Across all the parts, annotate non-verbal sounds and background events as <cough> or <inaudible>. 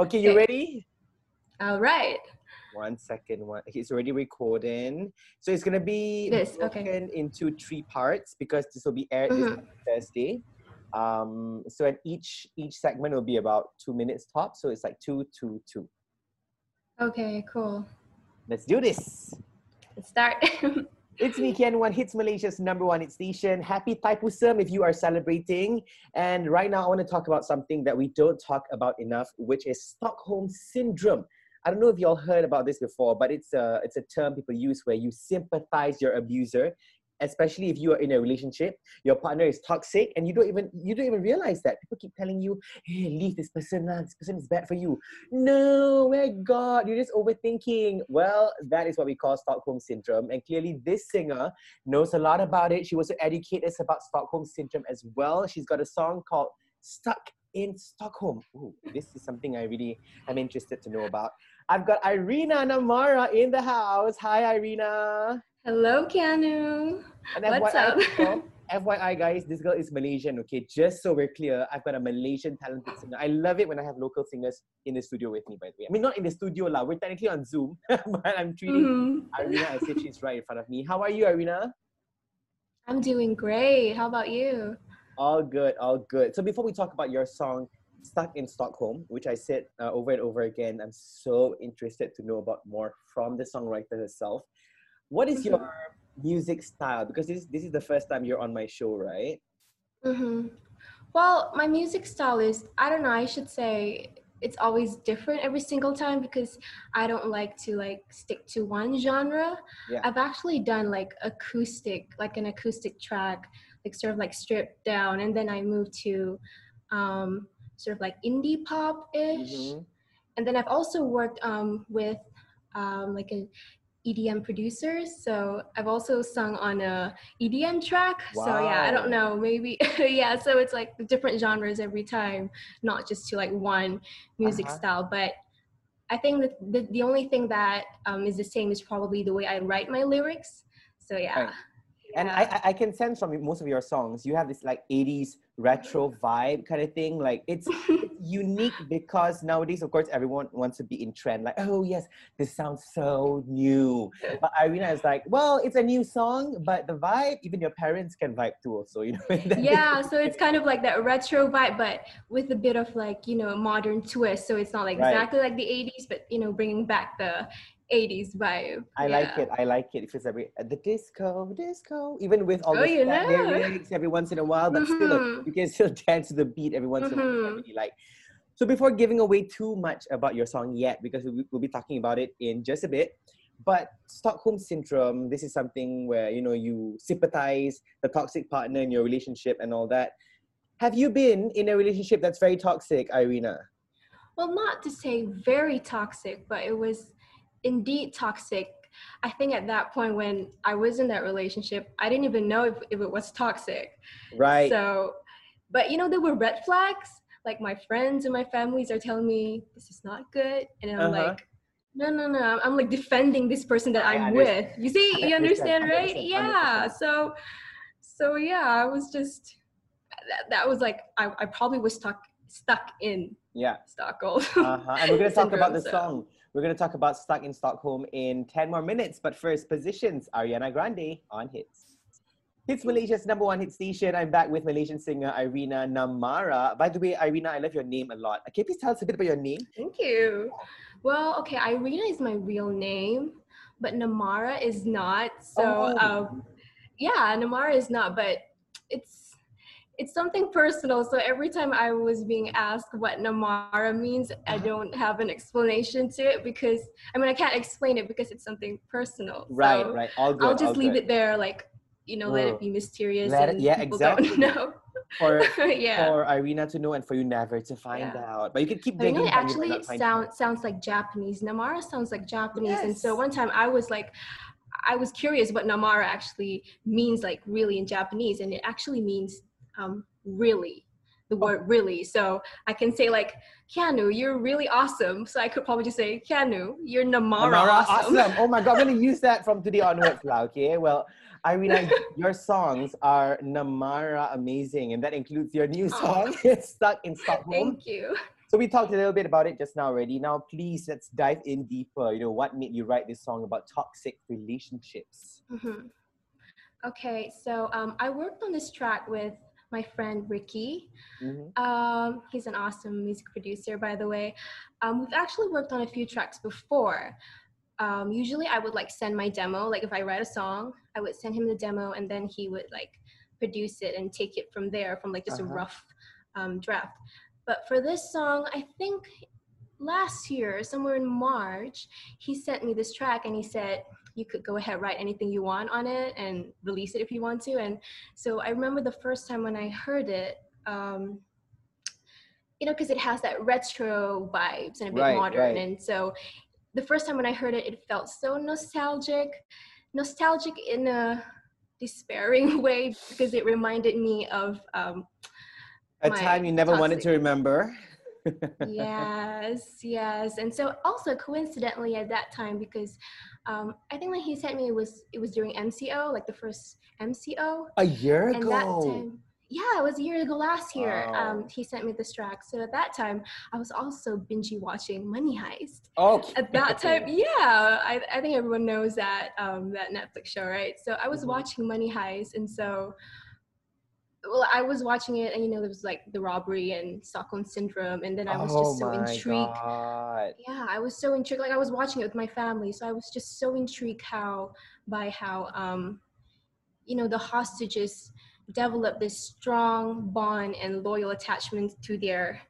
Okay, you Okay. ready? All right. One second. One. It's already recording. So it's gonna be This, okay. into three parts because this will be aired this Mhm. Thursday. Um, so and each each segment will be about two minutes top. So it's like two, two, two. Okay, cool. Let's do this. Let's start. <laughs> It's <laughs> me, Ken One HITZ Malaysia's number one hit station. Happy Thaipusam if you are celebrating. And right now, I want to talk about something that we don't talk about enough, which is Stockholm Syndrome. I don't know if you all heard about this before, but it's a, it's a term people use where you sympathize your abuser, especially if you are in a relationship, your partner is toxic, and you don't even you don't even realize that. People keep telling you, hey, leave this person, lah. this person is bad for you. No, my God, you're just overthinking. Well, that is what we call Stockholm Syndrome. And clearly, this singer knows a lot about it. She also educated us about Stockholm Syndrome as well. She's got a song called Stuck in Stockholm. Ooh, this is something I really am interested to know about. I've got Airinna Namara in the house. Hi, Airinna. Hello, Keanu. And What's FYI, up? FYI, <laughs> guys, this girl is Malaysian, okay? Just so we're clear, I've got a Malaysian talented singer. I love it when I have local singers in the studio with me, by the way. I mean, not in the studio, lah. We're technically on Zoom, <laughs> but I'm treating Mhm. Airinna as if she's right in front of me. How are you, Airinna? I'm doing great. How about you? All good, all good. So before we talk about your song, Stuck in Stockholm, which I said uh, over and over again, I'm so interested to know about more from the songwriter herself. What is Mhm. your music style? Because this, this is the first time you're on my show, right? hmm Well, my music style is, I don't know, I should say it's always different every single time because I don't like to like stick to one genre. Yeah. I've actually done like acoustic, like an acoustic track, like sort of like stripped down, and then I moved to um, sort of like indie pop ish. Mhm. And then I've also worked um, with um, like an EDM producers. So I've also sung on a EDM track. So yeah, I don't know, maybe <laughs> yeah. So it's like different genres every time, not just to like one music Uh-huh. style. But I think that the, the only thing that um, is the same is probably the way I write my lyrics. So yeah. Right. And I, I- I can sense from most of your songs, you have this like 80s retro vibe kind of thing. Like it's, <laughs> it's unique because nowadays, of course, everyone wants to be in trend. Like, oh yes, this sounds so new. But Airinna is like, well, it's a new song, but the vibe, even your parents can vibe too. Also, you know. yeah so it's kind of like that retro vibe but with a bit of like you know modern twist so it's not like Right. exactly like the 80s but you know bringing back the 80s vibe I like it. I like it. It feels like at the disco, disco. Even with all Oh, the lyrics every once in a while, but still, Mhm. you can still <laughs> dance to the beat every once in a while. Mhm. really like. So before giving away too much about your song yet, because we- we'll be talking about it in just a bit. But Stockholm syndrome, this is something where you know you sympathize the toxic partner in your relationship and all that. Have you been in a relationship that's very toxic, Airinna? well not to say very toxic but it was indeed toxic i think at that point when i was in that relationship i didn't even know if, if it was toxic Right. So, but you know, there were red flags. Like my friends and my families are telling me this is not good, and I'm Uh-huh. like, no, no, no. I'm, I'm like defending this person that I I'm understand. with. You see, you <laughs> understand, understand, right? Yeah. So, so yeah, I was just that, that was like I, I probably was stuck stuck in yeah. Stockholm. Uh-huh. And we're going <laughs> to talk about the so- song. We're going to talk about Stuck in Stockholm in 10 more minutes. But first, positions Ariana Grande on HITZ. HITZ Malaysia's number one hit station. I'm back with Malaysian singer Airinna Namara. By the way, Airinna, I love your name a lot. Can you please tell us a bit about your name? Thank you. Well, okay, Airinna is my real name, but Namara is not. So, Oh. um, yeah, Namara is not, but it's it's something personal. So every time I was being asked what Namara means, I Uh-huh. don't have an explanation to it because I mean I can't explain it because it's something personal. Right, So right. All good. I'll just leave good. it there, like you know, let Mm. it be mysterious Let it- and yeah, people exactly. don't <laughs> know. For, <laughs> yeah. for Airinna to know and for you never to find Yeah. out. But you can keep I mean, digging. it actually not find sound, out. sounds like Japanese. Namara sounds like Japanese. And so one time I was like, I was curious what Namara actually means, like really in Japanese. And it actually means um, really, the Oh. word really. So I can say like, Keanu, you're really awesome. So I could probably just say, Keanu, you're Namara, Namara, awesome. Oh my god, I'm gonna use that from today onwards, lah, <laughs> okay? Well, I Airinna, <laughs> your songs are Namara amazing, and that includes your new Aw. <laughs> It's Stuck in Stockholm. Thank you. So we talked a little bit about it just now already. Now, please let's dive in deeper. You know, what made you write this song about toxic relationships? Mm-hmm. Okay, so um, I worked on this track with my friend Ricky. Mm-hmm. Um, he's an awesome music producer, by the way. Um, we've actually worked on a few tracks before. Um, usually, I would like send my demo. Like if I write a song, I would send him the demo, and then he would like produce it and take it from there, from like just uh-huh. a rough um, draft. But for this song, I think last year, somewhere in March, he sent me this track and he said, you could go ahead write anything you want on it and release it if you want to and so i remember the first time when i heard it um, you know because it has that retro vibes and a bit right, modern right. and so the first time when i heard it it felt so nostalgic nostalgic in a despairing <laughs> way because it reminded me of um, a time you never toxic. wanted to remember yes yes and so also coincidentally at that time because um, I think when he sent me it was it was during MCO, like the first MCO. A year and ago. Time, yeah, it was a year ago last year. Um, wow. Um, he sent me this track. So at that time, I was also binge watching Money Heist. Okay. At that <laughs> time, yeah, I, I think everyone knows that um, that Netflix show, right? So I was mm-hmm. watching Money Heist, and so well, I was watching it, and you know, there was like the robbery and Stockholm syndrome, and then I was oh just so intrigued. God. Yeah, I was so intrigued. Like I was watching it with my family, so I was just so intrigued how by how um, you know, the hostages develop this strong bond and loyal attachment to their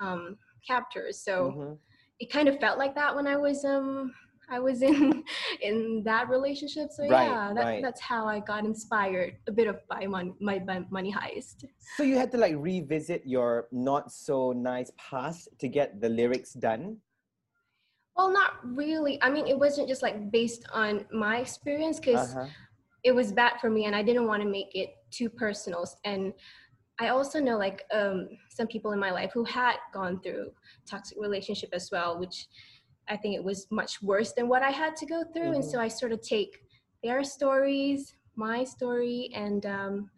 um, captors. So mm-hmm. it kind of felt like that when I was um I was in <laughs> in that relationship. So right, yeah, that, right. that's how I got inspired a bit of by money, my by money heist. So you had to like revisit your not so nice past to get the lyrics done. Well, not really. I mean, it wasn't just like based on my experience because uh-huh. it was bad for me, and I didn't want to make it too personal. And I also know like um, some people in my life who had gone through toxic relationship as well, which I think it was much worse than what I had to go through. Mm-hmm. And so I sort of take their stories, my story, and um,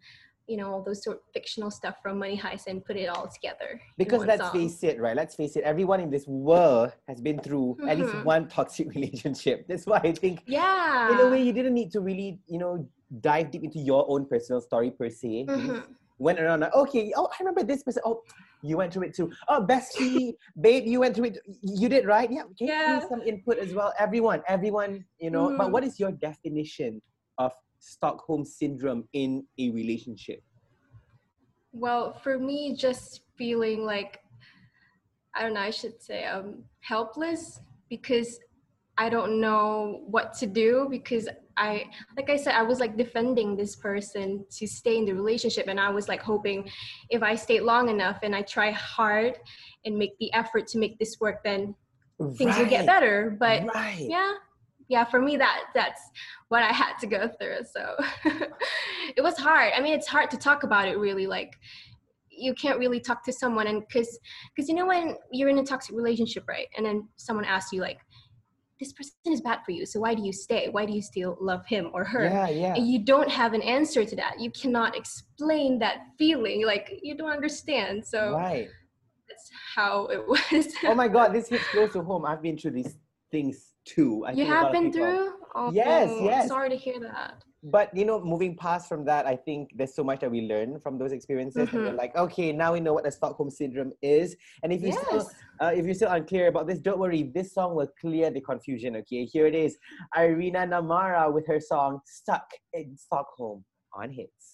you know all those sort of fictional stuff from Money Heist and put it all together. Because let's song. face it, right? Let's face it. Everyone in this world has been through mm-hmm. at least mm-hmm. one toxic <laughs> relationship. That's why I think, yeah, in a way, you didn't need to really, you know, dive deep into your own personal story per se. Mm-hmm. Went around like, okay, oh, I remember this person. Oh, you went through it too. Oh, bestie, babe, you went through it. You did, right? Yeah. Give yeah. me some input as well. Everyone, everyone, you know. Mm. But mm-hmm. what is your definition of Stockholm syndrome in a relationship? Well, for me, just feeling like I don't know. I should say um, helpless because I don't know what to do because I like I said I was like defending this person to stay in the relationship and I was like hoping if I stayed long enough and I try hard and make the effort to make this work then right. things will get better but right. yeah yeah for me that that's what I had to go through so <laughs> it was hard I mean it's hard to talk about it really like you can't really talk to someone and because because you know when you're in a toxic relationship right and then someone asks you like this person is bad for you so why do you stay? Why do you still love him or her? Yeah, yeah. and you don't have an answer to that. You cannot explain that feeling like you don't understand so right. that's how it <laughs> was. Oh my god this hits close to home. I've been through these things too. I you have been through? Oh, yes yes. sorry to hear that but you know moving past from that i think there's so much that we learn from those experiences mm-hmm. and we're like okay now we know what the stockholm syndrome is and if you yes. still uh, if you're still unclear about this don't worry this song will clear the confusion okay here it is airinna namara with her song stuck in stockholm on HITZ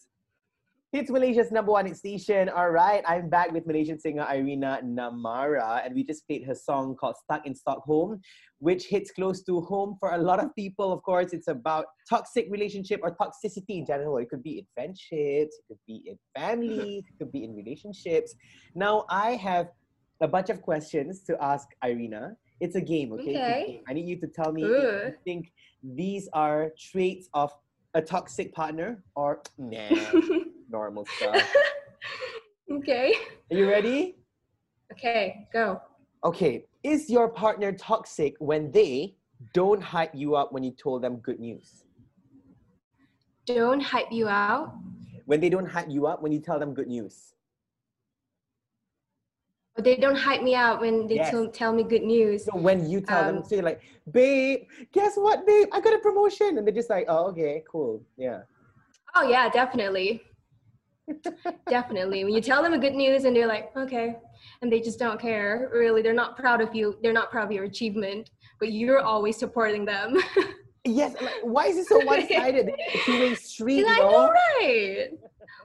it's Malaysia's number one station. All right, I'm back with Malaysian singer Airinna Namara, and we just played her song called Stuck in Stockholm, which hits close to home for a lot of people. Of course, it's about toxic relationship or toxicity in general. It could be in friendships, it could be in families, it could be in relationships. Now, I have a bunch of questions to ask Airinna. It's a game, okay? okay. Game. I need you to tell me Ooh. if you think these are traits of a toxic partner or nah. <laughs> normal <laughs> stuff. okay. Are you ready? Okay, go. Okay. Is your partner toxic when they don't hype you up when you told them good news? Don't hype you out? When they don't hype you up when you tell them good news. But they don't hype me out when they Yes. tell, tell me good news. So when you tell them, Um, so you're like, babe, guess what, babe? I got a promotion. And they're just like, oh, okay, cool. Yeah. Oh yeah, definitely. Definitely. When you tell them a good news and they're like, okay, and they just don't care. Really, they're not proud of you. They're not proud of your achievement, but you're always supporting them. Yes. Like, why is it so one-sided? Two-way <laughs> street, I you know, right?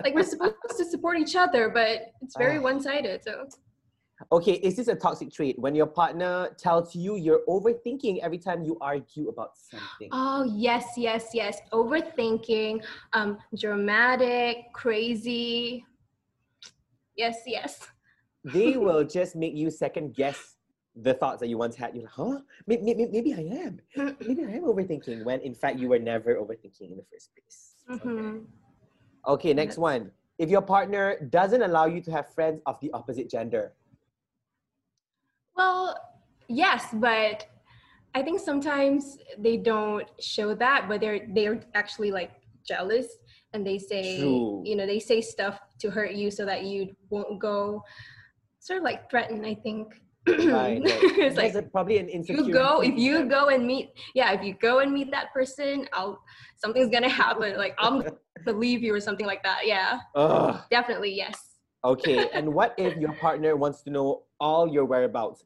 Like we're supposed to support each other, but it's very Ah. one-sided. So Okay, is this a toxic trait when your partner tells you you're overthinking every time you argue about something? Oh yes, yes, yes. Overthinking, um, dramatic, crazy. Yes, yes. they <laughs> will just make you second guess the thoughts that you once had. You're like, huh? Maybe, maybe, maybe I am. Maybe I am overthinking when in fact you were never overthinking in the first place. hmm Okay, next one. If your partner doesn't allow you to have friends of the opposite gender, Well, yes, but I think sometimes they don't show that, but they're they're actually like jealous and they say True. you know they say stuff to hurt you so that you won't go. Sort of like threaten, I think. right? <laughs> like, it's like a- probably an you go if you go and meet yeah if you go and meet that person i'll something's gonna <laughs> happen like i'm gonna leave you or something like that yeah Ugh. definitely yes Okay, and what if your partner wants to know all your whereabouts?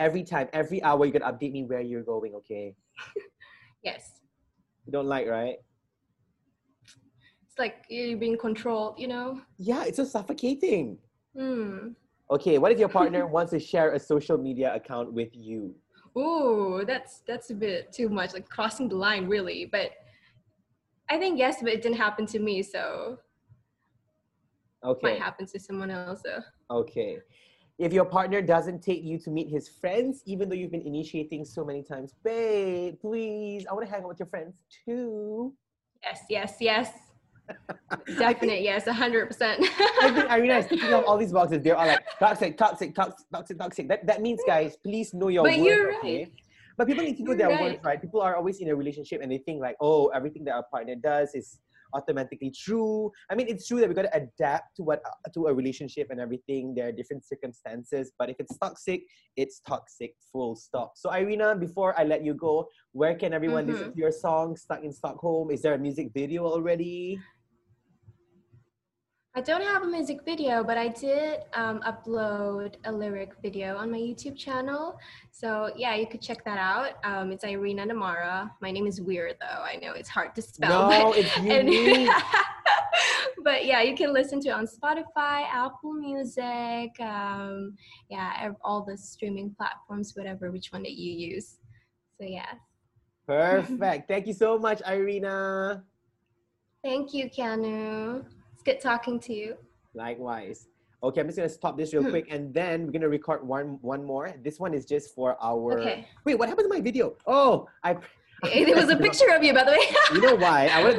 Every time, every hour, you gotta update me where you're going, okay? <laughs> yes You don't like, right? it's like you're being controlled you know Yeah, it's so suffocating. hmm Okay, what if your partner <laughs> wants to share a social media account with you? Ooh, that's that's a bit too much like crossing the line really but i think yes but it didn't happen to me so Okay, might happen to someone else so okay. If your partner doesn't take you to meet his friends, even though you've been initiating so many times, babe, please, I want to hang out with your friends too. yes yes yes <laughs> definite yes 100% I think Airinna is ticking off all these boxes. They're all like toxic, toxic, toxic, toxic, toxic. That, that means, guys, please know your But worth. you're okay? right. But people need to know You're their right. worth, right? People are always in a relationship and they think like, oh, everything that our partner does is automatically true. I mean, it's true that we got to adapt to what uh, to a relationship and everything. There are different circumstances, but if it's toxic, it's toxic. Full stop. So, Airinna, before I let you go, where can everyone listen Mhm. to your song "Stuck in Stockholm"? Is there a music video already? I don't have a music video, but I did um, upload a lyric video on my YouTube channel. So yeah, you could check that out. Um, it's Airinna Namara. My name is weird though. I know it's hard to spell. No, but, it's <laughs> unique. <laughs> but yeah, you can listen to it on Spotify, Apple Music, um, yeah, all the streaming platforms, whatever, which one that you use. So yeah, Perfect. <laughs> Thank you so much, Airinna. thank you, Keanu. It's good talking to you. Likewise. Okay, I'm just gonna stop this real Hmm. quick, and then we're gonna record one one more. This one is just for our. Okay. Wait, what happened to my video? Oh, I. It was a <laughs> picture of you, by the way. You know why? I wanted the <laughs>